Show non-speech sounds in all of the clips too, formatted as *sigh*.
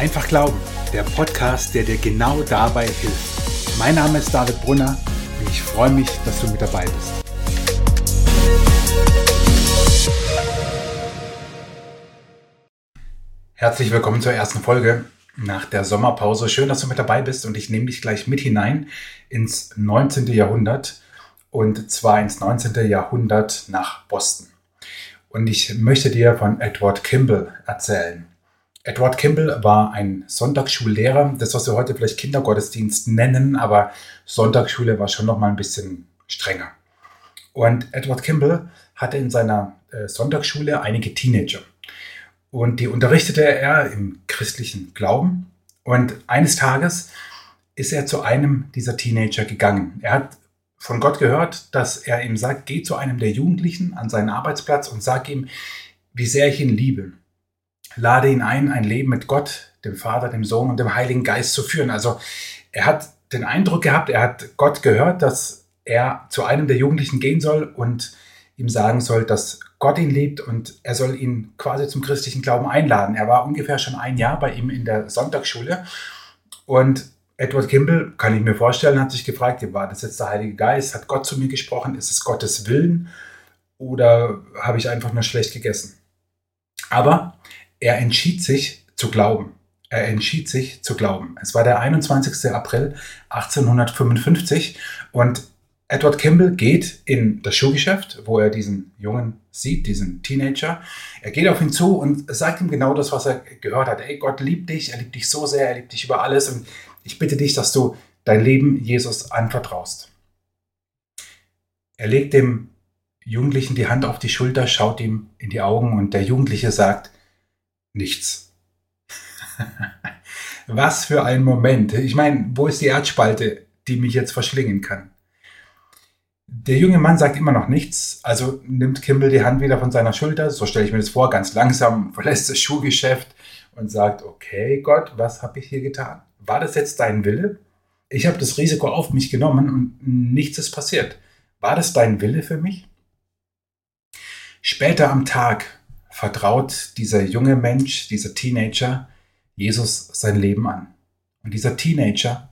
Einfach Glauben, der Podcast, der dir genau dabei hilft. Mein Name ist David Brunner und ich freue mich, dass du mit dabei bist. Herzlich willkommen zur ersten Folge nach der Sommerpause. Schön, dass du mit dabei bist und ich nehme dich gleich mit hinein ins 19. Jahrhundert und zwar ins 19. Jahrhundert nach Boston. Und ich möchte dir von Edward Kimball erzählen. Edward Kimball war ein Sonntagsschullehrer, das was wir heute vielleicht Kindergottesdienst nennen, aber Sonntagsschule war schon noch mal ein bisschen strenger. Und Edward Kimball hatte in seiner äh, Sonntagsschule einige Teenager. Und die unterrichtete er im christlichen Glauben. Und eines Tages ist er zu einem dieser Teenager gegangen. Er hat von Gott gehört, dass er ihm sagt, geh zu einem der Jugendlichen an seinen Arbeitsplatz und sag ihm, wie sehr ich ihn liebe lade ihn ein, ein Leben mit Gott, dem Vater, dem Sohn und dem Heiligen Geist zu führen. Also er hat den Eindruck gehabt, er hat Gott gehört, dass er zu einem der Jugendlichen gehen soll und ihm sagen soll, dass Gott ihn liebt und er soll ihn quasi zum christlichen Glauben einladen. Er war ungefähr schon ein Jahr bei ihm in der Sonntagsschule und Edward Kimball, kann ich mir vorstellen, hat sich gefragt, war das jetzt der Heilige Geist? Hat Gott zu mir gesprochen? Ist es Gottes Willen? Oder habe ich einfach nur schlecht gegessen? Aber er entschied sich zu glauben. Er entschied sich zu glauben. Es war der 21. April 1855 und Edward Kimball geht in das Schuhgeschäft, wo er diesen Jungen sieht, diesen Teenager. Er geht auf ihn zu und sagt ihm genau das, was er gehört hat. Ey, Gott liebt dich, er liebt dich so sehr, er liebt dich über alles und ich bitte dich, dass du dein Leben Jesus anvertraust. Er legt dem Jugendlichen die Hand auf die Schulter, schaut ihm in die Augen und der Jugendliche sagt, nichts. Was für ein Moment. Ich meine, wo ist die Erdspalte, die mich jetzt verschlingen kann? Der junge Mann sagt immer noch nichts, also nimmt Kimball die Hand wieder von seiner Schulter, so stelle ich mir das vor, ganz langsam *laughs* verlässt das Schuhgeschäft und sagt, okay Gott, was habe ich hier getan? War das jetzt dein Wille? Ich habe das Risiko auf mich genommen und nichts ist passiert. War das dein Wille für mich? Später am Tag vertraut dieser junge Mensch, dieser Teenager, Jesus sein Leben an. Und dieser Teenager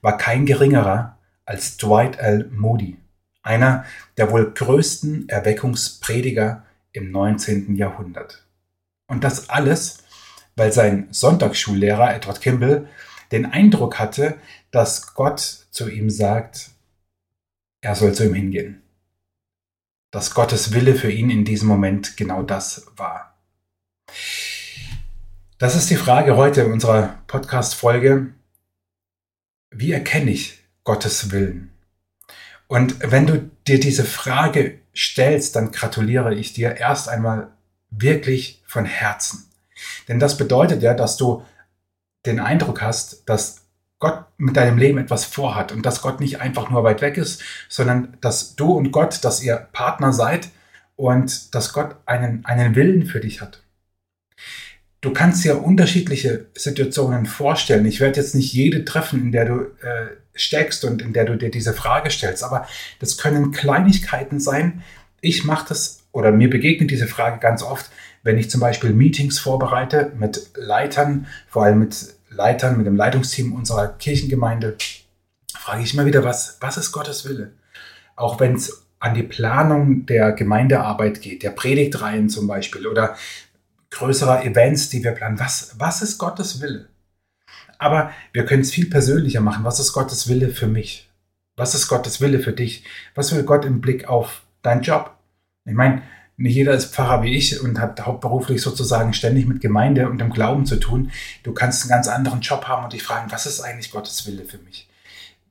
war kein geringerer als Dwight L. Moody, einer der wohl größten Erweckungsprediger im 19. Jahrhundert. Und das alles, weil sein Sonntagsschullehrer Edward Kimball den Eindruck hatte, dass Gott zu ihm sagt, er soll zu ihm hingehen dass Gottes Wille für ihn in diesem Moment genau das war. Das ist die Frage heute in unserer Podcast-Folge. Wie erkenne ich Gottes Willen? Und wenn du dir diese Frage stellst, dann gratuliere ich dir erst einmal wirklich von Herzen. Denn das bedeutet ja, dass du den Eindruck hast, dass Gott mit deinem Leben etwas vorhat und dass Gott nicht einfach nur weit weg ist, sondern dass du und Gott, dass ihr Partner seid und dass Gott einen, einen Willen für dich hat. Du kannst dir unterschiedliche Situationen vorstellen. Ich werde jetzt nicht jede treffen, in der du äh, steckst und in der du dir diese Frage stellst, aber das können Kleinigkeiten sein. Ich mache das oder mir begegnet diese Frage ganz oft, wenn ich zum Beispiel Meetings vorbereite mit Leitern, vor allem mit Leitern, mit dem Leitungsteam unserer Kirchengemeinde, frage ich immer wieder, was, was ist Gottes Wille? Auch wenn es an die Planung der Gemeindearbeit geht, der Predigtreihen zum Beispiel oder größerer Events, die wir planen. Was, was ist Gottes Wille? Aber wir können es viel persönlicher machen. Was ist Gottes Wille für mich? Was ist Gottes Wille für dich? Was will Gott im Blick auf deinen Job? Ich meine, nicht jeder ist Pfarrer wie ich und hat hauptberuflich sozusagen ständig mit Gemeinde und dem Glauben zu tun. Du kannst einen ganz anderen Job haben und dich fragen, was ist eigentlich Gottes Wille für mich?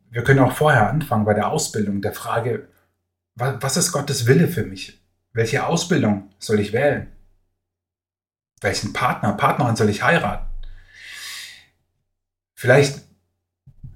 Wir können auch vorher anfangen bei der Ausbildung, der Frage, was ist Gottes Wille für mich? Welche Ausbildung soll ich wählen? Welchen Partner, Partnerin soll ich heiraten? Vielleicht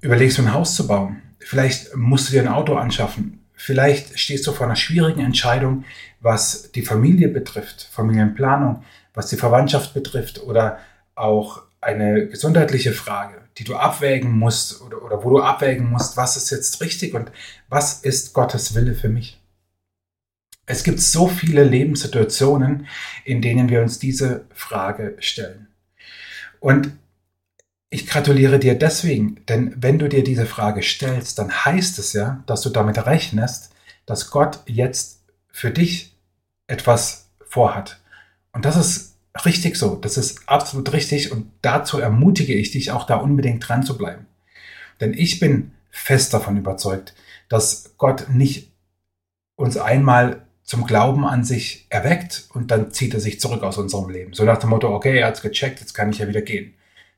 überlegst du ein Haus zu bauen. Vielleicht musst du dir ein Auto anschaffen. Vielleicht stehst du vor einer schwierigen Entscheidung, was die Familie betrifft, Familienplanung, was die Verwandtschaft betrifft oder auch eine gesundheitliche Frage, die du abwägen musst oder, oder wo du abwägen musst, was ist jetzt richtig und was ist Gottes Wille für mich. Es gibt so viele Lebenssituationen, in denen wir uns diese Frage stellen. Und ich gratuliere dir deswegen, denn wenn du dir diese Frage stellst, dann heißt es ja, dass du damit rechnest, dass Gott jetzt für dich etwas vorhat. Und das ist richtig so, das ist absolut richtig und dazu ermutige ich dich auch da unbedingt dran zu bleiben. Denn ich bin fest davon überzeugt, dass Gott nicht uns einmal zum Glauben an sich erweckt und dann zieht er sich zurück aus unserem Leben. So nach dem Motto, okay, er hat es gecheckt, jetzt kann ich ja wieder gehen.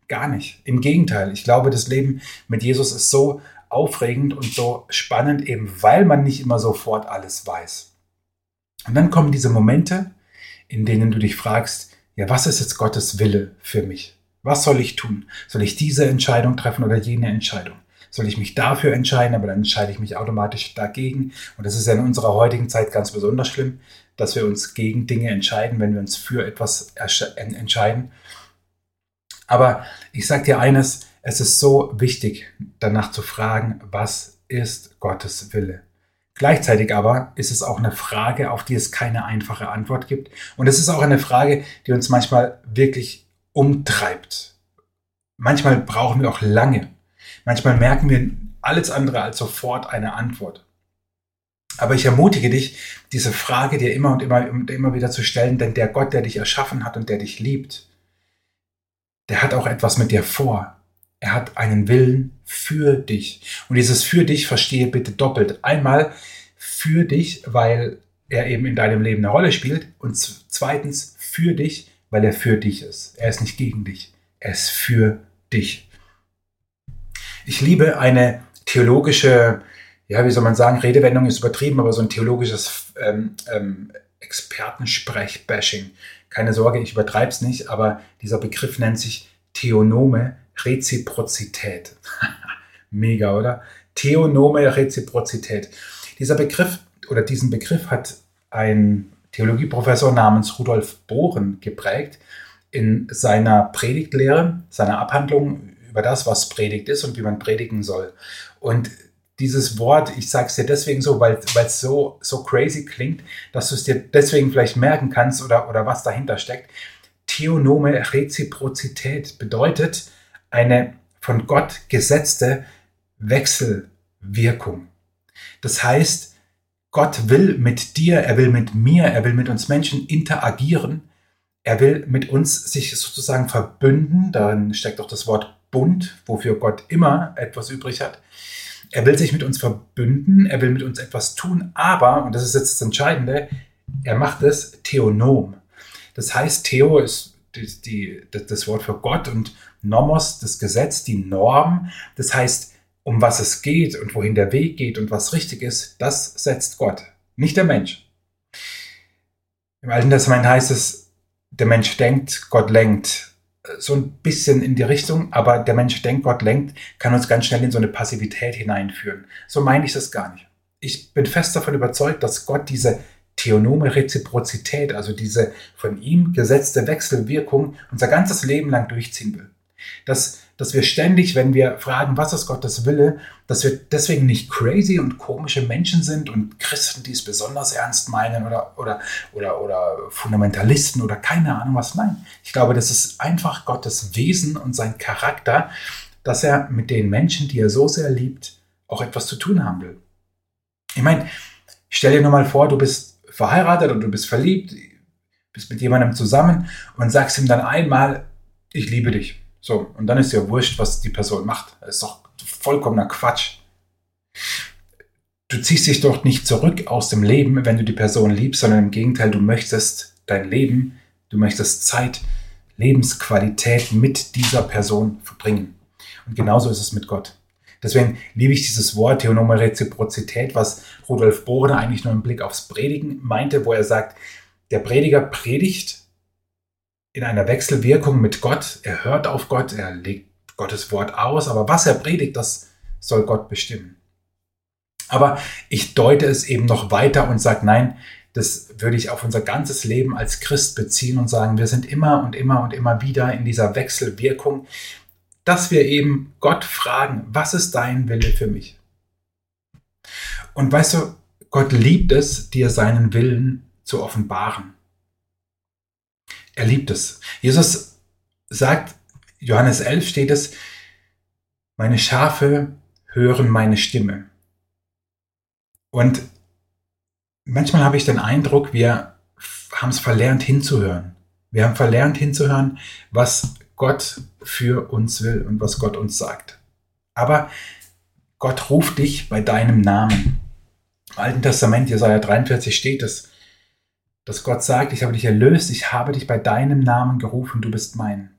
Gar nicht. Im Gegenteil. Ich glaube, das Leben mit Jesus ist so aufregend und so spannend, eben weil man nicht immer sofort alles weiß. Und dann kommen diese Momente, in denen du dich fragst, ja, was ist jetzt Gottes Wille für mich? Was soll ich tun? Soll ich diese Entscheidung treffen oder jene Entscheidung? Soll ich mich dafür entscheiden, aber dann entscheide ich mich automatisch dagegen. Und das ist ja in unserer heutigen Zeit ganz besonders schlimm, dass wir uns gegen Dinge entscheiden, wenn wir uns für etwas entscheiden. Aber ich sage dir eines, es ist so wichtig, danach zu fragen, was ist Gottes Wille? Gleichzeitig aber ist es auch eine Frage, auf die es keine einfache Antwort gibt. Und es ist auch eine Frage, die uns manchmal wirklich umtreibt. Manchmal brauchen wir auch lange, Manchmal merken wir alles andere als sofort eine Antwort. Aber ich ermutige dich, diese Frage dir immer und immer und immer wieder zu stellen, denn der Gott, der dich erschaffen hat und der dich liebt, der hat auch etwas mit dir vor. Er hat einen Willen für dich. Und dieses für dich verstehe bitte doppelt. Einmal für dich, weil er eben in deinem Leben eine Rolle spielt. Und zweitens für dich, weil er für dich ist. Er ist nicht gegen dich. Er ist für dich. Ich liebe eine theologische, ja, wie soll man sagen, Redewendung ist übertrieben, aber so ein theologisches ähm, ähm, Expertensprech-Bashing. Keine Sorge, ich übertreibe es nicht, aber dieser Begriff nennt sich Theonome Reziprozität. *laughs* Mega, oder? Theonome Reziprozität. Dieser Begriff oder diesen Begriff hat ein Theologieprofessor namens Rudolf Bohren geprägt in seiner Predigtlehre, seiner Abhandlung über das, was Predigt ist und wie man predigen soll. Und dieses Wort, ich sage es dir deswegen so, weil es so, so crazy klingt, dass du es dir deswegen vielleicht merken kannst oder, oder was dahinter steckt. Theonome Reziprozität bedeutet eine von Gott gesetzte Wechselwirkung. Das heißt, Gott will mit dir, er will mit mir, er will mit uns Menschen interagieren. Er will mit uns sich sozusagen verbünden. Darin steckt auch das Wort Bund, wofür Gott immer etwas übrig hat. Er will sich mit uns verbünden, er will mit uns etwas tun, aber, und das ist jetzt das Entscheidende, er macht es theonom. Das heißt, Theo ist die, die, das Wort für Gott und Nomos, das Gesetz, die Norm. Das heißt, um was es geht und wohin der Weg geht und was richtig ist, das setzt Gott, nicht der Mensch. Im Alten Testament heißt es, der Mensch denkt, Gott lenkt so ein bisschen in die Richtung, aber der Mensch denkt, Gott lenkt, kann uns ganz schnell in so eine Passivität hineinführen. So meine ich das gar nicht. Ich bin fest davon überzeugt, dass Gott diese theonome Reziprozität, also diese von ihm gesetzte Wechselwirkung unser ganzes Leben lang durchziehen will. Dass dass wir ständig, wenn wir fragen, was ist Gottes Wille, dass wir deswegen nicht crazy und komische Menschen sind und Christen, die es besonders ernst meinen oder, oder, oder, oder Fundamentalisten oder keine Ahnung was. Nein, ich glaube, das ist einfach Gottes Wesen und sein Charakter, dass er mit den Menschen, die er so sehr liebt, auch etwas zu tun haben will. Ich meine, stell dir nur mal vor, du bist verheiratet und du bist verliebt, bist mit jemandem zusammen und sagst ihm dann einmal, ich liebe dich. So, und dann ist ja wurscht, was die Person macht. Das ist doch vollkommener Quatsch. Du ziehst dich doch nicht zurück aus dem Leben, wenn du die Person liebst, sondern im Gegenteil, du möchtest dein Leben, du möchtest Zeit, Lebensqualität mit dieser Person verbringen. Und genauso ist es mit Gott. Deswegen liebe ich dieses Wort Theonome Reziprozität, was Rudolf Bohrer eigentlich nur im Blick aufs Predigen meinte, wo er sagt, der Prediger predigt in einer Wechselwirkung mit Gott. Er hört auf Gott, er legt Gottes Wort aus, aber was er predigt, das soll Gott bestimmen. Aber ich deute es eben noch weiter und sage, nein, das würde ich auf unser ganzes Leben als Christ beziehen und sagen, wir sind immer und immer und immer wieder in dieser Wechselwirkung, dass wir eben Gott fragen, was ist dein Wille für mich? Und weißt du, Gott liebt es, dir seinen Willen zu offenbaren. Er liebt es. Jesus sagt, Johannes 11 steht es, Meine Schafe hören meine Stimme. Und manchmal habe ich den Eindruck, wir haben es verlernt hinzuhören. Wir haben verlernt hinzuhören, was Gott für uns will und was Gott uns sagt. Aber Gott ruft dich bei deinem Namen. Im Alten Testament, Jesaja 43 steht es, dass Gott sagt, ich habe dich erlöst, ich habe dich bei deinem Namen gerufen, du bist mein.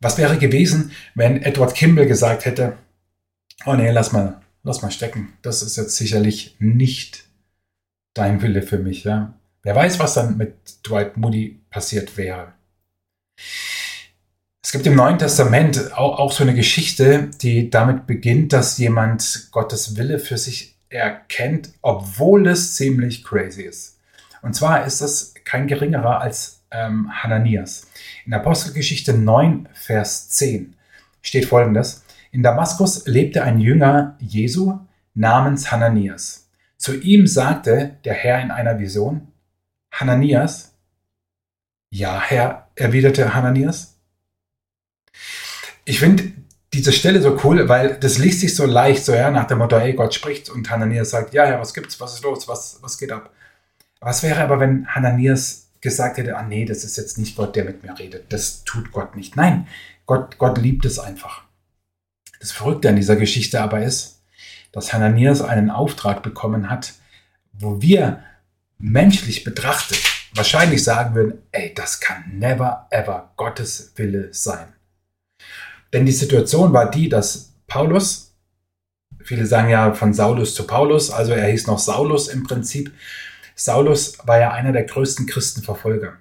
Was wäre gewesen, wenn Edward Kimball gesagt hätte, oh nee, lass mal, lass mal stecken. Das ist jetzt sicherlich nicht dein Wille für mich, ja. Wer weiß, was dann mit Dwight Moody passiert wäre. Es gibt im Neuen Testament auch, auch so eine Geschichte, die damit beginnt, dass jemand Gottes Wille für sich erkennt, obwohl es ziemlich crazy ist. Und zwar ist das kein geringerer als ähm, Hananias. In Apostelgeschichte 9, Vers 10 steht folgendes. In Damaskus lebte ein Jünger Jesu namens Hananias. Zu ihm sagte der Herr in einer Vision, Hananias? Ja, Herr, erwiderte Hananias. Ich finde diese Stelle so cool, weil das liest sich so leicht, so ja, nach dem Motto, hey, Gott spricht und Hananias sagt, ja, ja, was gibt's, was ist los, was, was geht ab? Was wäre aber, wenn Hananias gesagt hätte, ah nee, das ist jetzt nicht Gott, der mit mir redet. Das tut Gott nicht. Nein, Gott, Gott liebt es einfach. Das Verrückte an dieser Geschichte aber ist, dass Hananias einen Auftrag bekommen hat, wo wir menschlich betrachtet wahrscheinlich sagen würden, ey, das kann never ever Gottes Wille sein. Denn die Situation war die, dass Paulus, viele sagen ja von Saulus zu Paulus, also er hieß noch Saulus im Prinzip, Saulus war ja einer der größten Christenverfolger.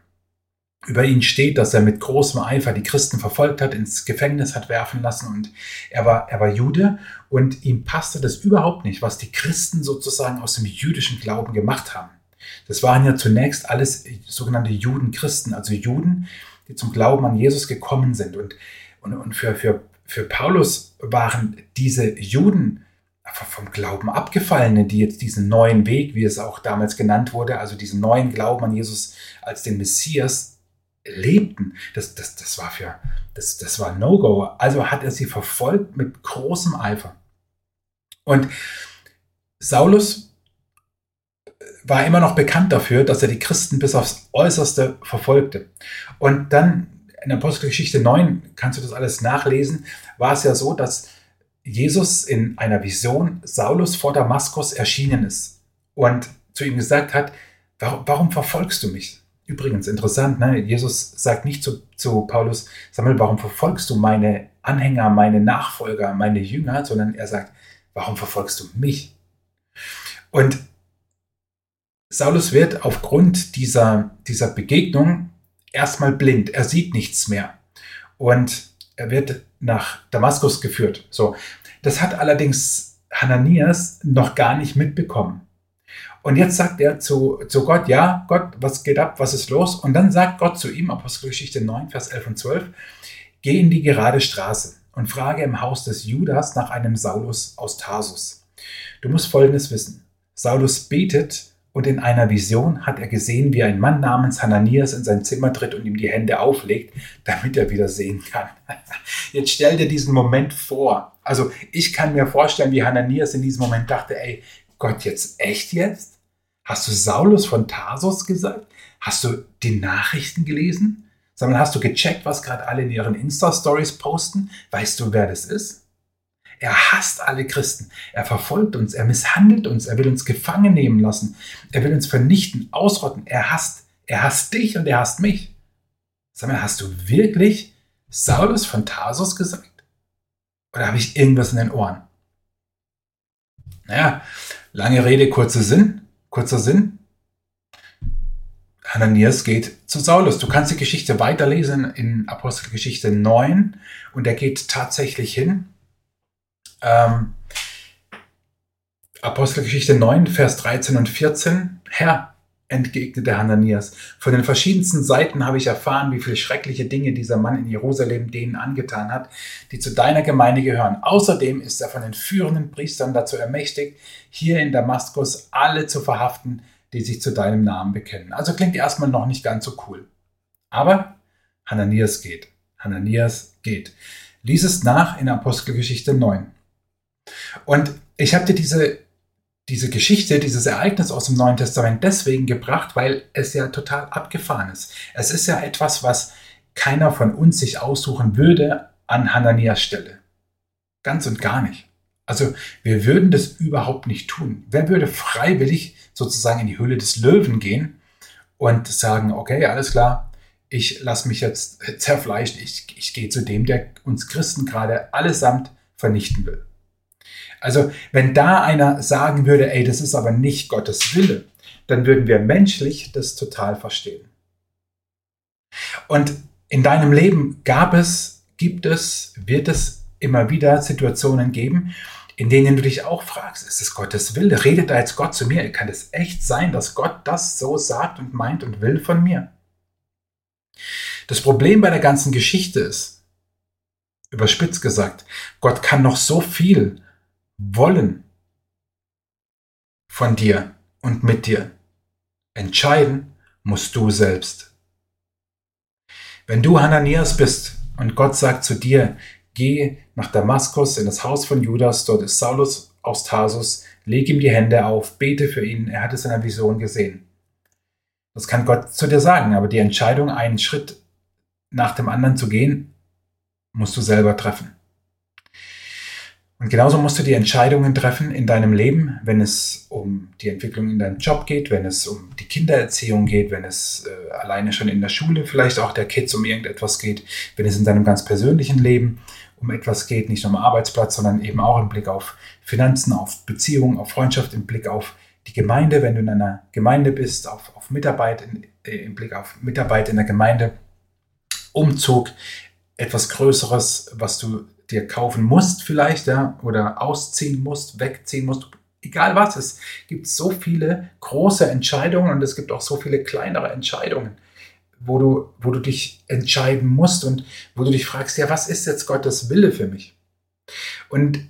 Über ihn steht, dass er mit großem Eifer die Christen verfolgt hat, ins Gefängnis hat werfen lassen und er war, er war Jude und ihm passte das überhaupt nicht, was die Christen sozusagen aus dem jüdischen Glauben gemacht haben. Das waren ja zunächst alles sogenannte Judenchristen, also Juden, die zum Glauben an Jesus gekommen sind. Und, und, und für, für, für Paulus waren diese Juden vom Glauben abgefallene, die jetzt diesen neuen Weg, wie es auch damals genannt wurde, also diesen neuen Glauben an Jesus als den Messias lebten, das, das, das war für, das, das war No-Go. Also hat er sie verfolgt mit großem Eifer. Und Saulus war immer noch bekannt dafür, dass er die Christen bis aufs Äußerste verfolgte. Und dann in Apostelgeschichte 9, kannst du das alles nachlesen, war es ja so, dass Jesus in einer Vision Saulus vor Damaskus erschienen ist und zu ihm gesagt hat, warum, warum verfolgst du mich? Übrigens interessant, ne? Jesus sagt nicht zu, zu Paulus, sag mal, warum verfolgst du meine Anhänger, meine Nachfolger, meine Jünger, sondern er sagt, warum verfolgst du mich? Und Saulus wird aufgrund dieser, dieser Begegnung erstmal blind. Er sieht nichts mehr. Und er wird nach Damaskus geführt. So, das hat allerdings Hananias noch gar nicht mitbekommen. Und jetzt sagt er zu, zu Gott, ja, Gott, was geht ab, was ist los? Und dann sagt Gott zu ihm, Apostelgeschichte 9, Vers 11 und 12, geh in die gerade Straße und frage im Haus des Judas nach einem Saulus aus Tarsus. Du musst Folgendes wissen. Saulus betet und in einer Vision hat er gesehen, wie ein Mann namens Hananias in sein Zimmer tritt und ihm die Hände auflegt, damit er wieder sehen kann. *laughs* Jetzt stell dir diesen Moment vor. Also ich kann mir vorstellen, wie Hananias in diesem Moment dachte, ey, Gott, jetzt echt jetzt? Hast du Saulus von Tarsus gesagt? Hast du die Nachrichten gelesen? Sag mal, hast du gecheckt, was gerade alle in ihren Insta-Stories posten? Weißt du, wer das ist? Er hasst alle Christen. Er verfolgt uns. Er misshandelt uns. Er will uns gefangen nehmen lassen. Er will uns vernichten, ausrotten. Er hasst, er hasst dich und er hasst mich. Sag mal, hast du wirklich Saulus von Tarsus gesagt? Oder habe ich irgendwas in den Ohren? Naja, lange Rede, kurzer Sinn. Kurzer Sinn. Hananias geht zu Saulus. Du kannst die Geschichte weiterlesen in Apostelgeschichte 9 und er geht tatsächlich hin ähm, Apostelgeschichte 9, Vers 13 und 14. Herr, entgegnete Hananias, von den verschiedensten Seiten habe ich erfahren, wie viele schreckliche Dinge dieser Mann in Jerusalem denen angetan hat, die zu deiner Gemeinde gehören. Außerdem ist er von den führenden Priestern dazu ermächtigt, hier in Damaskus alle zu verhaften, die sich zu deinem Namen bekennen. Also klingt erstmal noch nicht ganz so cool. Aber Hananias geht. Hananias geht. Lies es nach in Apostelgeschichte 9. Und ich habe dir diese, diese Geschichte, dieses Ereignis aus dem Neuen Testament deswegen gebracht, weil es ja total abgefahren ist. Es ist ja etwas, was keiner von uns sich aussuchen würde an Hananias Stelle. Ganz und gar nicht. Also wir würden das überhaupt nicht tun. Wer würde freiwillig sozusagen in die Höhle des Löwen gehen und sagen, okay, alles klar, ich lasse mich jetzt zerfleischen, ich, ich gehe zu dem, der uns Christen gerade allesamt vernichten will. Also wenn da einer sagen würde, ey, das ist aber nicht Gottes Wille, dann würden wir menschlich das total verstehen. Und in deinem Leben gab es, gibt es, wird es immer wieder Situationen geben, in denen du dich auch fragst, ist es Gottes Wille? Redet da jetzt Gott zu mir? Kann es echt sein, dass Gott das so sagt und meint und will von mir? Das Problem bei der ganzen Geschichte ist, überspitzt gesagt, Gott kann noch so viel wollen von dir und mit dir. Entscheiden musst du selbst. Wenn du Hananias bist und Gott sagt zu dir, Geh nach Damaskus in das Haus von Judas, dort ist Saulus aus Tarsus, leg ihm die Hände auf, bete für ihn, er hat es in einer Vision gesehen. Das kann Gott zu dir sagen, aber die Entscheidung, einen Schritt nach dem anderen zu gehen, musst du selber treffen. Und genauso musst du die Entscheidungen treffen in deinem Leben, wenn es um die Entwicklung in deinem Job geht, wenn es um die Kindererziehung geht, wenn es äh, alleine schon in der Schule vielleicht auch der Kids um irgendetwas geht, wenn es in deinem ganz persönlichen Leben um etwas geht, nicht nur am Arbeitsplatz, sondern eben auch im Blick auf Finanzen, auf Beziehungen, auf Freundschaft, im Blick auf die Gemeinde, wenn du in einer Gemeinde bist, auf, auf Mitarbeit, in, äh, im Blick auf Mitarbeit in der Gemeinde, Umzug, etwas Größeres, was du dir kaufen musst vielleicht, ja, oder ausziehen musst, wegziehen musst, egal was, es gibt so viele große Entscheidungen und es gibt auch so viele kleinere Entscheidungen, wo du, wo du dich entscheiden musst und wo du dich fragst, ja, was ist jetzt Gottes Wille für mich? Und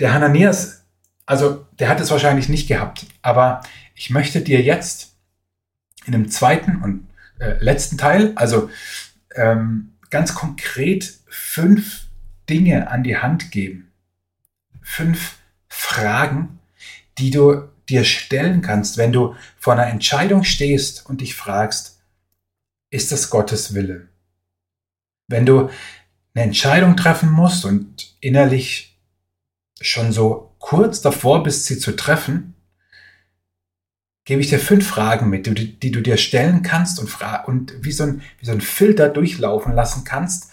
der Hananias, also der hat es wahrscheinlich nicht gehabt, aber ich möchte dir jetzt in dem zweiten und äh, letzten Teil, also ähm, ganz konkret fünf Dinge an die Hand geben. Fünf Fragen, die du dir stellen kannst, wenn du vor einer Entscheidung stehst und dich fragst, ist das Gottes Wille? Wenn du eine Entscheidung treffen musst und innerlich schon so kurz davor bist, sie zu treffen, gebe ich dir fünf Fragen mit, die, du dir stellen kannst und, und wie, so ein, wie so ein Filter durchlaufen lassen kannst,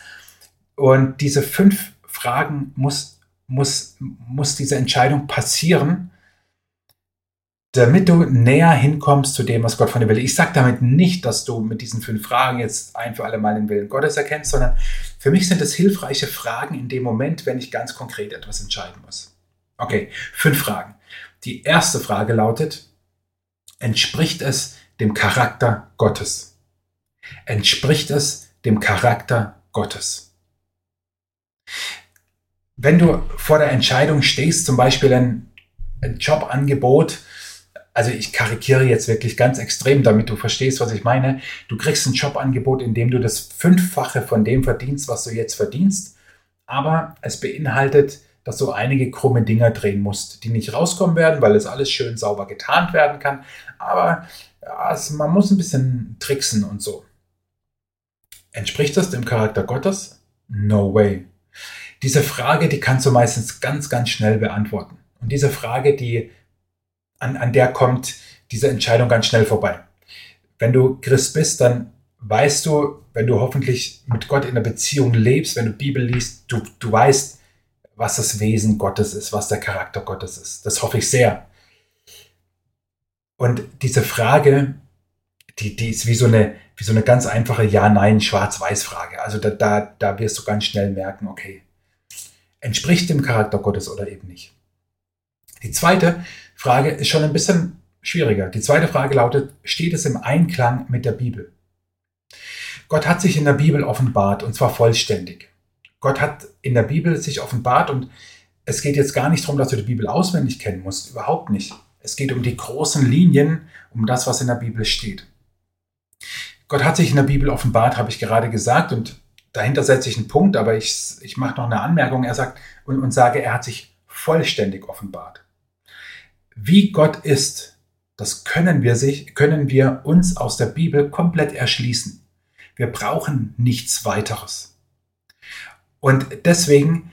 und diese fünf Fragen muss, muss, muss diese Entscheidung passieren, damit du näher hinkommst zu dem, was Gott von dir will. Ich sage damit nicht, dass du mit diesen fünf Fragen jetzt ein für alle Mal den Willen Gottes erkennst, sondern für mich sind es hilfreiche Fragen in dem Moment, wenn ich ganz konkret etwas entscheiden muss. Okay, fünf Fragen. Die erste Frage lautet, entspricht es dem Charakter Gottes? Entspricht es dem Charakter Gottes? Wenn du vor der Entscheidung stehst, zum Beispiel ein, ein Jobangebot, also ich karikiere jetzt wirklich ganz extrem, damit du verstehst, was ich meine. Du kriegst ein Jobangebot, in dem du das Fünffache von dem verdienst, was du jetzt verdienst, aber es beinhaltet, dass du einige krumme Dinger drehen musst, die nicht rauskommen werden, weil es alles schön sauber getarnt werden kann. Aber ja, also man muss ein bisschen tricksen und so. Entspricht das dem Charakter Gottes? No way. Diese Frage, die kannst du meistens ganz, ganz schnell beantworten. Und diese Frage, die, an, an der kommt diese Entscheidung ganz schnell vorbei. Wenn du Christ bist, dann weißt du, wenn du hoffentlich mit Gott in der Beziehung lebst, wenn du Bibel liest, du, du weißt, was das Wesen Gottes ist, was der Charakter Gottes ist. Das hoffe ich sehr. Und diese Frage, die, die ist wie so eine, wie so eine ganz einfache Ja-Nein, Schwarz-Weiß-Frage. Also da, da, da wirst du ganz schnell merken, okay, entspricht dem Charakter Gottes oder eben nicht. Die zweite Frage ist schon ein bisschen schwieriger. Die zweite Frage lautet, steht es im Einklang mit der Bibel? Gott hat sich in der Bibel offenbart und zwar vollständig. Gott hat in der Bibel sich offenbart und es geht jetzt gar nicht darum, dass du die Bibel auswendig kennen musst, überhaupt nicht. Es geht um die großen Linien, um das, was in der Bibel steht. Gott hat sich in der Bibel offenbart, habe ich gerade gesagt, und dahinter setze ich einen Punkt, aber ich, ich mache noch eine Anmerkung. Er sagt und, und sage, er hat sich vollständig offenbart. Wie Gott ist, das können wir sich, können wir uns aus der Bibel komplett erschließen. Wir brauchen nichts weiteres. Und deswegen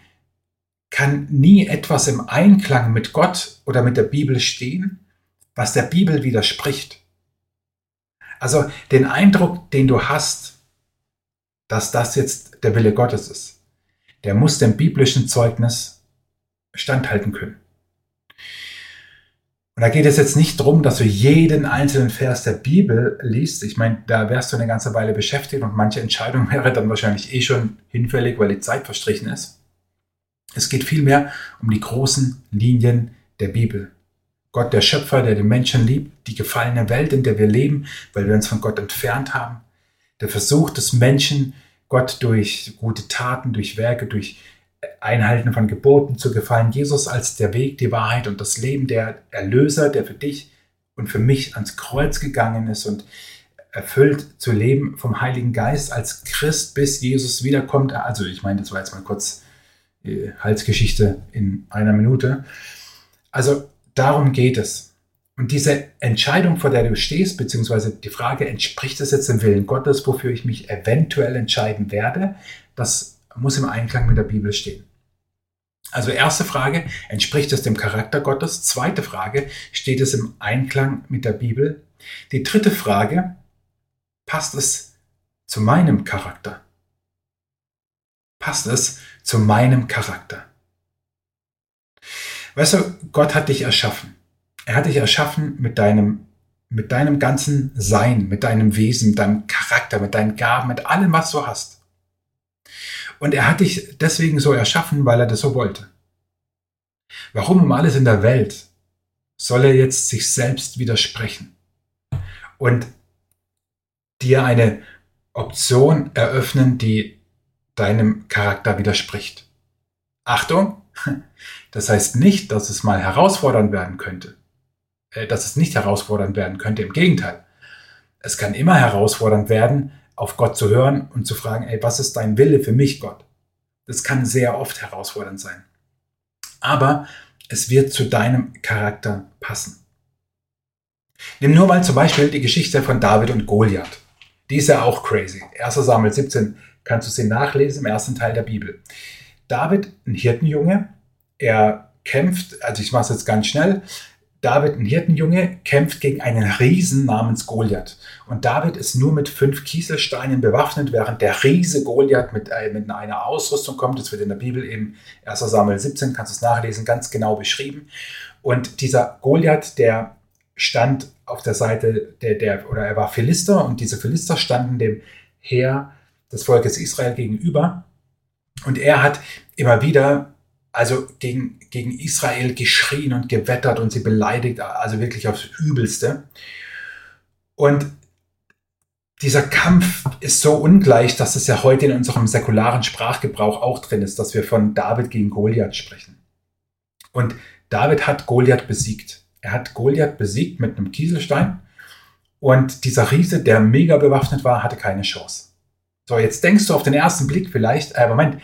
kann nie etwas im Einklang mit Gott oder mit der Bibel stehen, was der Bibel widerspricht. Also den Eindruck, den du hast, dass das jetzt der Wille Gottes ist, der muss dem biblischen Zeugnis standhalten können. Und da geht es jetzt nicht darum, dass du jeden einzelnen Vers der Bibel liest. Ich meine, da wärst du eine ganze Weile beschäftigt und manche Entscheidung *laughs* wäre dann wahrscheinlich eh schon hinfällig, weil die Zeit verstrichen ist. Es geht vielmehr um die großen Linien der Bibel. Gott, der Schöpfer, der den Menschen liebt, die gefallene Welt, in der wir leben, weil wir uns von Gott entfernt haben, der Versuch des Menschen, Gott durch gute Taten, durch Werke, durch Einhalten von Geboten zu gefallen. Jesus als der Weg, die Wahrheit und das Leben, der Erlöser, der für dich und für mich ans Kreuz gegangen ist und erfüllt zu leben vom Heiligen Geist als Christ, bis Jesus wiederkommt. Also ich meine, das war jetzt mal kurz äh, Halsgeschichte in einer Minute. Also darum geht es. Und diese Entscheidung, vor der du stehst, beziehungsweise die Frage, entspricht es jetzt dem Willen Gottes, wofür ich mich eventuell entscheiden werde, das muss im Einklang mit der Bibel stehen. Also erste Frage, entspricht es dem Charakter Gottes? Zweite Frage, steht es im Einklang mit der Bibel? Die dritte Frage, passt es zu meinem Charakter? Passt es zu meinem Charakter? Weißt du, Gott hat dich erschaffen. Er hat dich erschaffen mit deinem, mit deinem ganzen Sein, mit deinem Wesen, mit deinem Charakter, mit deinen Gaben, mit allem, was du hast. Und er hat dich deswegen so erschaffen, weil er das so wollte. Warum um alles in der Welt soll er jetzt sich selbst widersprechen und dir eine Option eröffnen, die deinem Charakter widerspricht? Achtung, das heißt nicht, dass es mal herausfordernd werden könnte. Äh, dass es nicht herausfordernd werden könnte. Im Gegenteil. Es kann immer herausfordernd werden, auf Gott zu hören und zu fragen, ey, was ist dein Wille für mich, Gott? Das kann sehr oft herausfordernd sein. Aber es wird zu deinem Charakter passen. Nimm nur mal zum Beispiel die Geschichte von David und Goliath. Die ist ja auch crazy. 1. Samuel 17 kannst du sie nachlesen im ersten Teil der Bibel. David, ein Hirtenjunge, er kämpft, also ich mache es jetzt ganz schnell, David, ein Hirtenjunge, kämpft gegen einen Riesen namens Goliath. Und David ist nur mit fünf Kieselsteinen bewaffnet, während der Riese Goliath mit, äh, mit einer Ausrüstung kommt. Das wird in der Bibel im 1. Samuel 17, kannst du es nachlesen, ganz genau beschrieben. Und dieser Goliath, der stand auf der Seite der, der, oder er war Philister und diese Philister standen dem Heer des Volkes Israel gegenüber. Und er hat immer wieder also gegen, gegen Israel geschrien und gewettert und sie beleidigt, also wirklich aufs Übelste. Und dieser Kampf ist so ungleich, dass es ja heute in unserem säkularen Sprachgebrauch auch drin ist, dass wir von David gegen Goliath sprechen. Und David hat Goliath besiegt. Er hat Goliath besiegt mit einem Kieselstein und dieser Riese, der mega bewaffnet war, hatte keine Chance. So, jetzt denkst du auf den ersten Blick vielleicht, äh, Moment,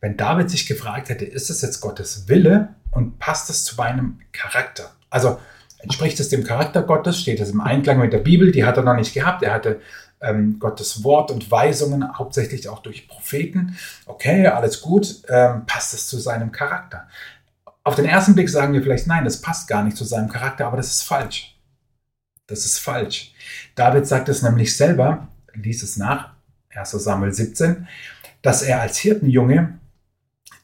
wenn David sich gefragt hätte, ist es jetzt Gottes Wille und passt es zu meinem Charakter? Also entspricht es dem Charakter Gottes? Steht es im Einklang mit der Bibel? Die hat er noch nicht gehabt. Er hatte ähm, Gottes Wort und Weisungen, hauptsächlich auch durch Propheten. Okay, alles gut. Ähm, passt es zu seinem Charakter? Auf den ersten Blick sagen wir vielleicht, nein, das passt gar nicht zu seinem Charakter, aber das ist falsch. Das ist falsch. David sagt es nämlich selber, liest es nach, 1 Samuel 17, dass er als Hirtenjunge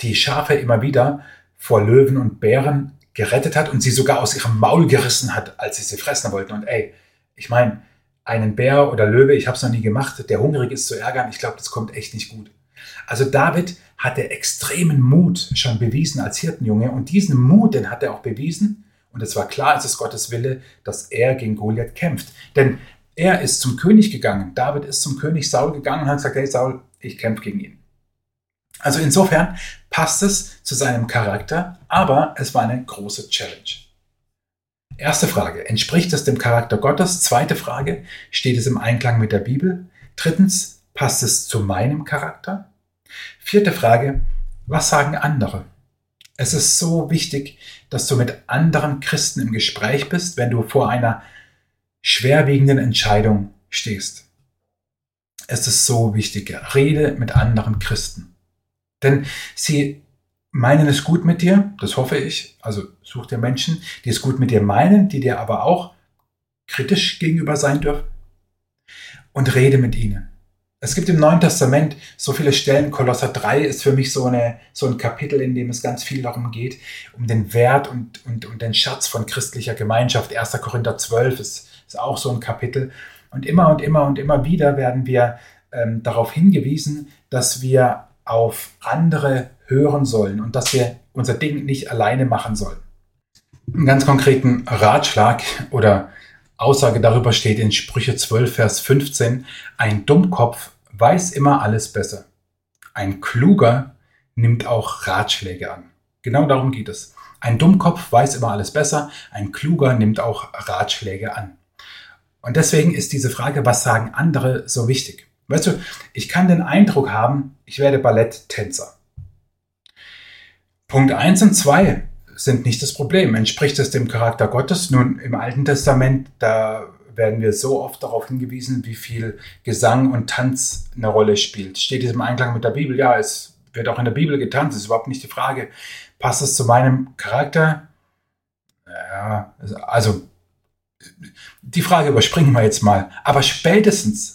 die Schafe immer wieder vor Löwen und Bären gerettet hat und sie sogar aus ihrem Maul gerissen hat, als sie sie fressen wollten. Und ey, ich meine, einen Bär oder Löwe, ich habe es noch nie gemacht, der hungrig ist zu ärgern, ich glaube, das kommt echt nicht gut. Also David hatte extremen Mut schon bewiesen als Hirtenjunge und diesen Mut, den hat er auch bewiesen und es war klar, es ist Gottes Wille, dass er gegen Goliath kämpft. Denn er ist zum König gegangen, David ist zum König Saul gegangen und hat gesagt, hey Saul, ich kämpfe gegen ihn. Also insofern passt es zu seinem Charakter, aber es war eine große Challenge. Erste Frage, entspricht es dem Charakter Gottes? Zweite Frage, steht es im Einklang mit der Bibel? Drittens, passt es zu meinem Charakter? Vierte Frage, was sagen andere? Es ist so wichtig, dass du mit anderen Christen im Gespräch bist, wenn du vor einer schwerwiegenden Entscheidung stehst. Es ist so wichtig, rede mit anderen Christen. Denn sie meinen es gut mit dir, das hoffe ich. Also such dir Menschen, die es gut mit dir meinen, die dir aber auch kritisch gegenüber sein dürfen. Und rede mit ihnen. Es gibt im Neuen Testament so viele Stellen. Kolosser 3 ist für mich so, eine, so ein Kapitel, in dem es ganz viel darum geht, um den Wert und, und, und den Schatz von christlicher Gemeinschaft. 1. Korinther 12 ist, ist auch so ein Kapitel. Und immer und immer und immer wieder werden wir ähm, darauf hingewiesen, dass wir auf andere hören sollen und dass wir unser Ding nicht alleine machen sollen. Einen ganz konkreten Ratschlag oder Aussage darüber steht in Sprüche 12, Vers 15, ein Dummkopf weiß immer alles besser. Ein Kluger nimmt auch Ratschläge an. Genau darum geht es. Ein Dummkopf weiß immer alles besser, ein Kluger nimmt auch Ratschläge an. Und deswegen ist diese Frage, was sagen andere, so wichtig. Weißt du, ich kann den Eindruck haben, ich werde Balletttänzer. Punkt 1 und 2 sind nicht das Problem. Entspricht es dem Charakter Gottes? Nun, im Alten Testament, da werden wir so oft darauf hingewiesen, wie viel Gesang und Tanz eine Rolle spielt. Steht es im Einklang mit der Bibel? Ja, es wird auch in der Bibel getanzt, ist überhaupt nicht die Frage. Passt es zu meinem Charakter? Ja, also die Frage überspringen wir jetzt mal. Aber spätestens,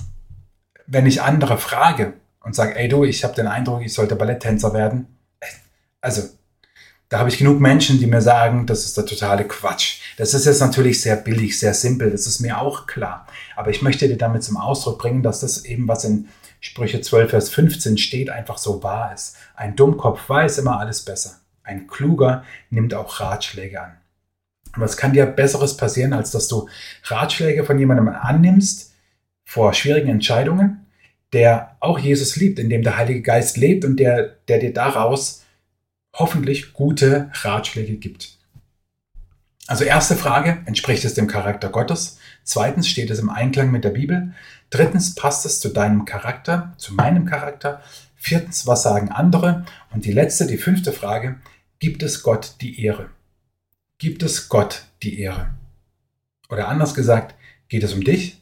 wenn ich andere frage und sage, ey du, ich habe den Eindruck, ich sollte Balletttänzer werden, also da habe ich genug Menschen, die mir sagen, das ist der totale Quatsch. Das ist jetzt natürlich sehr billig, sehr simpel, das ist mir auch klar. Aber ich möchte dir damit zum Ausdruck bringen, dass das eben, was in Sprüche 12, Vers 15 steht, einfach so wahr ist. Ein Dummkopf weiß immer alles besser. Ein Kluger nimmt auch Ratschläge an. Was kann dir Besseres passieren, als dass du Ratschläge von jemandem annimmst, vor schwierigen Entscheidungen, der auch Jesus liebt, in dem der Heilige Geist lebt und der, der dir daraus hoffentlich gute Ratschläge gibt. Also erste Frage, entspricht es dem Charakter Gottes? Zweitens, steht es im Einklang mit der Bibel? Drittens, passt es zu deinem Charakter, zu meinem Charakter? Viertens, was sagen andere? Und die letzte, die fünfte Frage, gibt es Gott die Ehre? Gibt es Gott die Ehre? Oder anders gesagt, geht es um dich?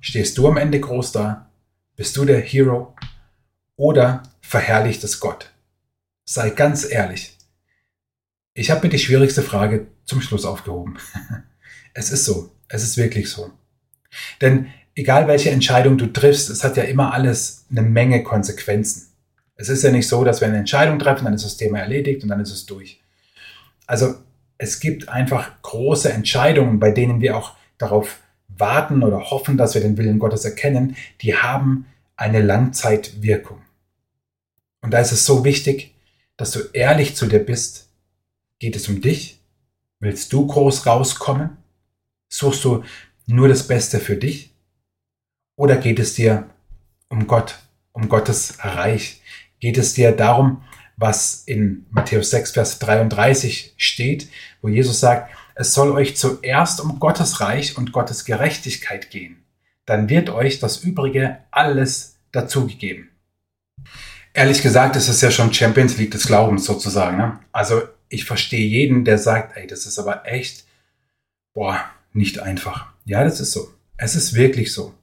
Stehst du am Ende groß da? Bist du der Hero? Oder verherrlicht es Gott? Sei ganz ehrlich. Ich habe mir die schwierigste Frage zum Schluss aufgehoben. *laughs* es ist so. Es ist wirklich so. Denn egal welche Entscheidung du triffst, es hat ja immer alles eine Menge Konsequenzen. Es ist ja nicht so, dass wir eine Entscheidung treffen, dann ist das Thema erledigt und dann ist es durch. Also es gibt einfach große Entscheidungen, bei denen wir auch darauf warten oder hoffen, dass wir den Willen Gottes erkennen, die haben eine Langzeitwirkung. Und da ist es so wichtig, dass du ehrlich zu dir bist. Geht es um dich? Willst du groß rauskommen? Suchst du nur das Beste für dich? Oder geht es dir um Gott, um Gottes Reich? Geht es dir darum, was in Matthäus 6, Vers 33 steht, wo Jesus sagt, es soll euch zuerst um Gottes Reich und Gottes Gerechtigkeit gehen. Dann wird euch das Übrige alles dazugegeben. Ehrlich gesagt, ist es ja schon Champions League des Glaubens sozusagen. Ne? Also ich verstehe jeden, der sagt, ey, das ist aber echt, boah, nicht einfach. Ja, das ist so. Es ist wirklich so.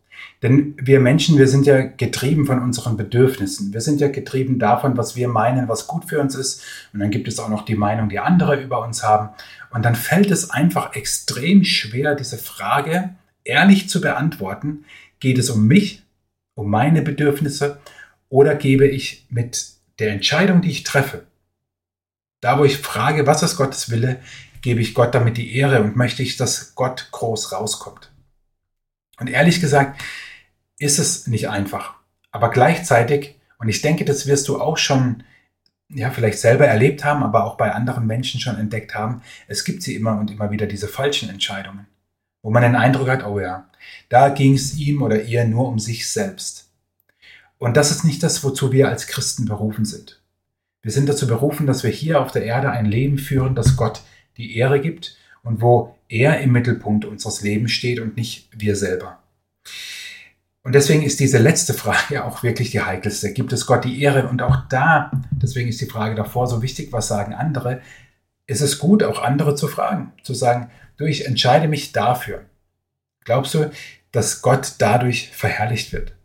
Denn wir Menschen, wir sind ja getrieben von unseren Bedürfnissen. Wir sind ja getrieben davon, was wir meinen, was gut für uns ist. Und dann gibt es auch noch die Meinung, die andere über uns haben. Und dann fällt es einfach extrem schwer, diese Frage ehrlich zu beantworten. Geht es um mich, um meine Bedürfnisse oder gebe ich mit der Entscheidung, die ich treffe, da wo ich frage, was ist Gottes Wille, gebe ich Gott damit die Ehre und möchte ich, dass Gott groß rauskommt. Und ehrlich gesagt ist es nicht einfach. Aber gleichzeitig, und ich denke, das wirst du auch schon ja, vielleicht selber erlebt haben, aber auch bei anderen Menschen schon entdeckt haben, es gibt sie immer und immer wieder diese falschen Entscheidungen, wo man den Eindruck hat, oh ja, da ging es ihm oder ihr nur um sich selbst. Und das ist nicht das, wozu wir als Christen berufen sind. Wir sind dazu berufen, dass wir hier auf der Erde ein Leben führen, das Gott die Ehre gibt und wo er im Mittelpunkt unseres Lebens steht und nicht wir selber. Und deswegen ist diese letzte Frage *laughs* auch wirklich die heikelste. Gibt es Gott die Ehre? Und auch da, deswegen ist die Frage davor so wichtig, was sagen andere? Ist es gut, auch andere zu fragen, zu sagen, du, ich entscheide mich dafür. Glaubst du, dass Gott dadurch verherrlicht wird?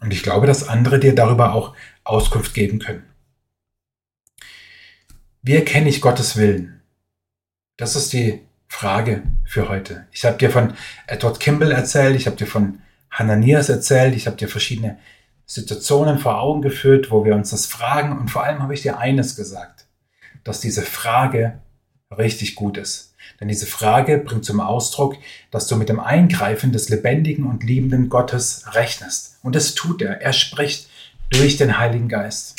Und ich glaube, dass andere dir darüber auch Auskunft geben können. Wie erkenne ich Gottes Willen? Das ist die Frage für heute. Ich habe dir von Edward Kimball erzählt, ich habe dir von Hananias erzählt, ich habe dir verschiedene Situationen vor Augen geführt, wo wir uns das fragen und vor allem habe ich dir eines gesagt, dass diese Frage richtig gut ist. Denn diese Frage bringt zum Ausdruck, dass du mit dem Eingreifen des lebendigen und liebenden Gottes rechnest. Und das tut er. Er spricht durch den Heiligen Geist.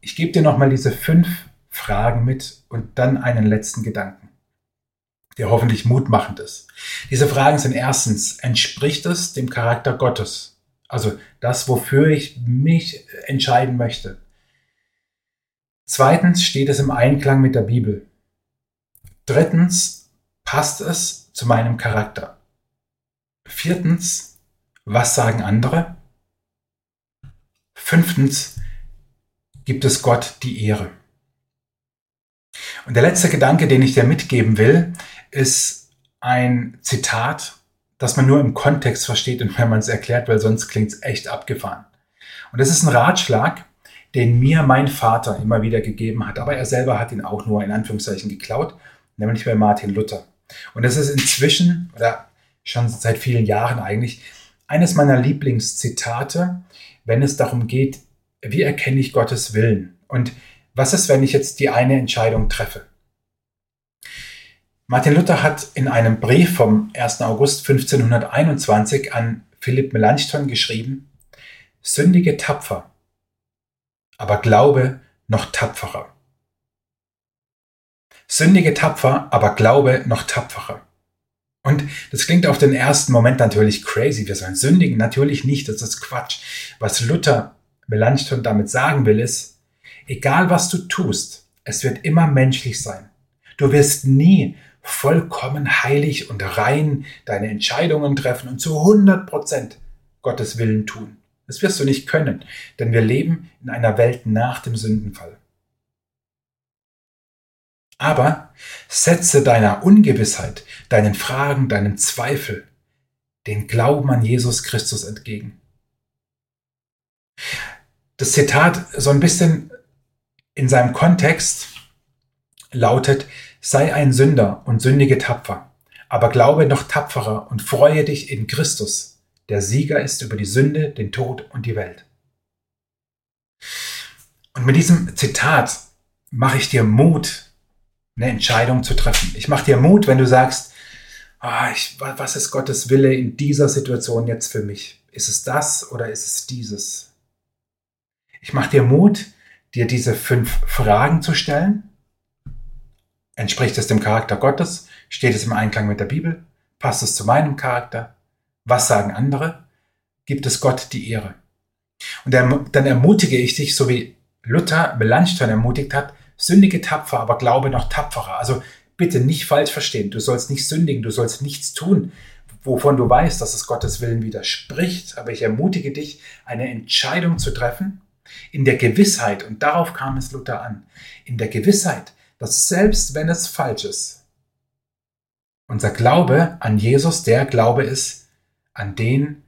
Ich gebe dir nochmal diese fünf Fragen mit und dann einen letzten Gedanken, der hoffentlich mutmachend ist. Diese Fragen sind erstens, entspricht es dem Charakter Gottes? Also das, wofür ich mich entscheiden möchte. Zweitens, steht es im Einklang mit der Bibel? Drittens, passt es zu meinem Charakter? Viertens, was sagen andere? Fünftens, gibt es Gott die Ehre? Und der letzte Gedanke, den ich dir mitgeben will, ist ein Zitat, das man nur im Kontext versteht und wenn man es erklärt, weil sonst klingt es echt abgefahren. Und das ist ein Ratschlag, den mir mein Vater immer wieder gegeben hat, aber er selber hat ihn auch nur in Anführungszeichen geklaut nämlich bei Martin Luther. Und das ist inzwischen, oder schon seit vielen Jahren eigentlich, eines meiner Lieblingszitate, wenn es darum geht, wie erkenne ich Gottes Willen? Und was ist, wenn ich jetzt die eine Entscheidung treffe? Martin Luther hat in einem Brief vom 1. August 1521 an Philipp Melanchthon geschrieben, Sündige tapfer, aber glaube noch tapferer. Sündige tapfer, aber Glaube noch tapferer. Und das klingt auf den ersten Moment natürlich crazy. Wir sollen sündigen. Natürlich nicht. Das ist Quatsch. Was Luther Melanchthon damit sagen will, ist, egal was du tust, es wird immer menschlich sein. Du wirst nie vollkommen heilig und rein deine Entscheidungen treffen und zu 100 Prozent Gottes Willen tun. Das wirst du nicht können, denn wir leben in einer Welt nach dem Sündenfall. Aber setze deiner Ungewissheit, deinen Fragen, deinen Zweifel den Glauben an Jesus Christus entgegen. Das Zitat so ein bisschen in seinem Kontext lautet, sei ein Sünder und sündige tapfer, aber glaube noch tapferer und freue dich in Christus, der Sieger ist über die Sünde, den Tod und die Welt. Und mit diesem Zitat mache ich dir Mut, eine Entscheidung zu treffen. Ich mache dir Mut, wenn du sagst, ah, ich, was ist Gottes Wille in dieser Situation jetzt für mich? Ist es das oder ist es dieses? Ich mache dir Mut, dir diese fünf Fragen zu stellen. Entspricht es dem Charakter Gottes? Steht es im Einklang mit der Bibel? Passt es zu meinem Charakter? Was sagen andere? Gibt es Gott die Ehre? Und dann ermutige ich dich, so wie Luther Melanchthon ermutigt hat, Sündige tapfer, aber glaube noch tapferer. Also bitte nicht falsch verstehen. Du sollst nicht sündigen, du sollst nichts tun, wovon du weißt, dass es Gottes Willen widerspricht. Aber ich ermutige dich, eine Entscheidung zu treffen, in der Gewissheit, und darauf kam es Luther an, in der Gewissheit, dass selbst wenn es falsch ist, unser Glaube an Jesus der Glaube ist, an den,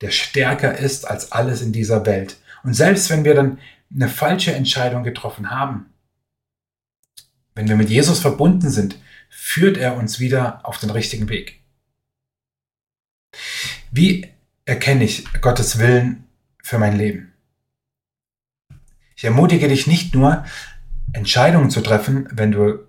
der stärker ist als alles in dieser Welt. Und selbst wenn wir dann eine falsche Entscheidung getroffen haben, wenn wir mit Jesus verbunden sind, führt er uns wieder auf den richtigen Weg. Wie erkenne ich Gottes Willen für mein Leben? Ich ermutige dich nicht nur, Entscheidungen zu treffen, wenn du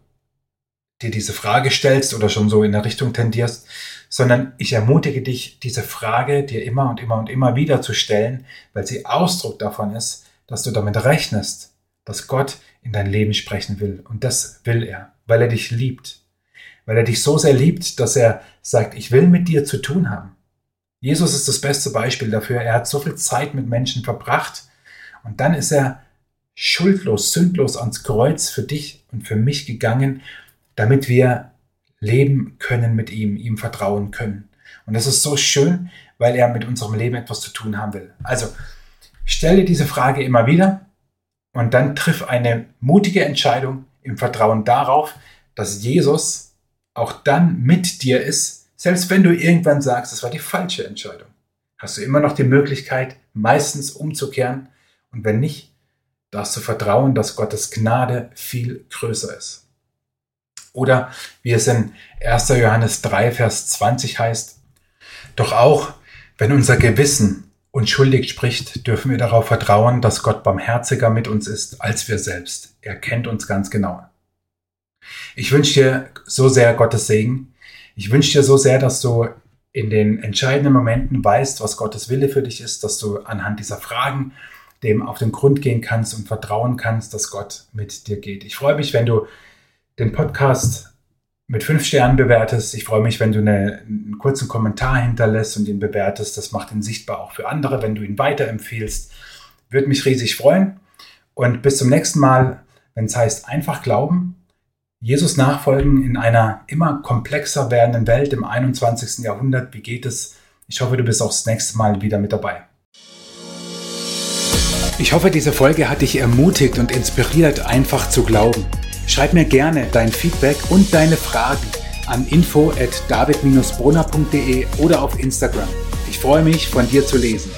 dir diese Frage stellst oder schon so in der Richtung tendierst, sondern ich ermutige dich, diese Frage dir immer und immer und immer wieder zu stellen, weil sie Ausdruck davon ist, dass du damit rechnest, dass Gott in dein Leben sprechen will. Und das will er, weil er dich liebt. Weil er dich so sehr liebt, dass er sagt, ich will mit dir zu tun haben. Jesus ist das beste Beispiel dafür. Er hat so viel Zeit mit Menschen verbracht und dann ist er schuldlos, sündlos ans Kreuz für dich und für mich gegangen, damit wir leben können mit ihm, ihm vertrauen können. Und das ist so schön, weil er mit unserem Leben etwas zu tun haben will. Also stelle diese Frage immer wieder und dann triff eine mutige Entscheidung im Vertrauen darauf, dass Jesus auch dann mit dir ist, selbst wenn du irgendwann sagst, es war die falsche Entscheidung. Hast du immer noch die Möglichkeit, meistens umzukehren und wenn nicht, darfst du vertrauen, dass Gottes Gnade viel größer ist. Oder wie es in 1. Johannes 3, Vers 20 heißt, doch auch wenn unser Gewissen uns schuldig spricht, dürfen wir darauf vertrauen, dass Gott barmherziger mit uns ist als wir selbst. Er kennt uns ganz genau. Ich wünsche dir so sehr Gottes Segen. Ich wünsche dir so sehr, dass du in den entscheidenden Momenten weißt, was Gottes Wille für dich ist, dass du anhand dieser Fragen dem auf den Grund gehen kannst und vertrauen kannst, dass Gott mit dir geht. Ich freue mich, wenn du den Podcast mit fünf Sternen bewertest. Ich freue mich, wenn du eine, einen kurzen Kommentar hinterlässt und ihn bewertest. Das macht ihn sichtbar auch für andere, wenn du ihn weiterempfiehlst. Würde mich riesig freuen. Und bis zum nächsten Mal, wenn es heißt einfach glauben, Jesus nachfolgen in einer immer komplexer werdenden Welt im 21. Jahrhundert. Wie geht es? Ich hoffe, du bist auch das nächste Mal wieder mit dabei. Ich hoffe, diese Folge hat dich ermutigt und inspiriert, einfach zu glauben. Schreib mir gerne dein Feedback und deine Fragen an info at david-brunner.de oder auf Instagram. Ich freue mich, von dir zu lesen.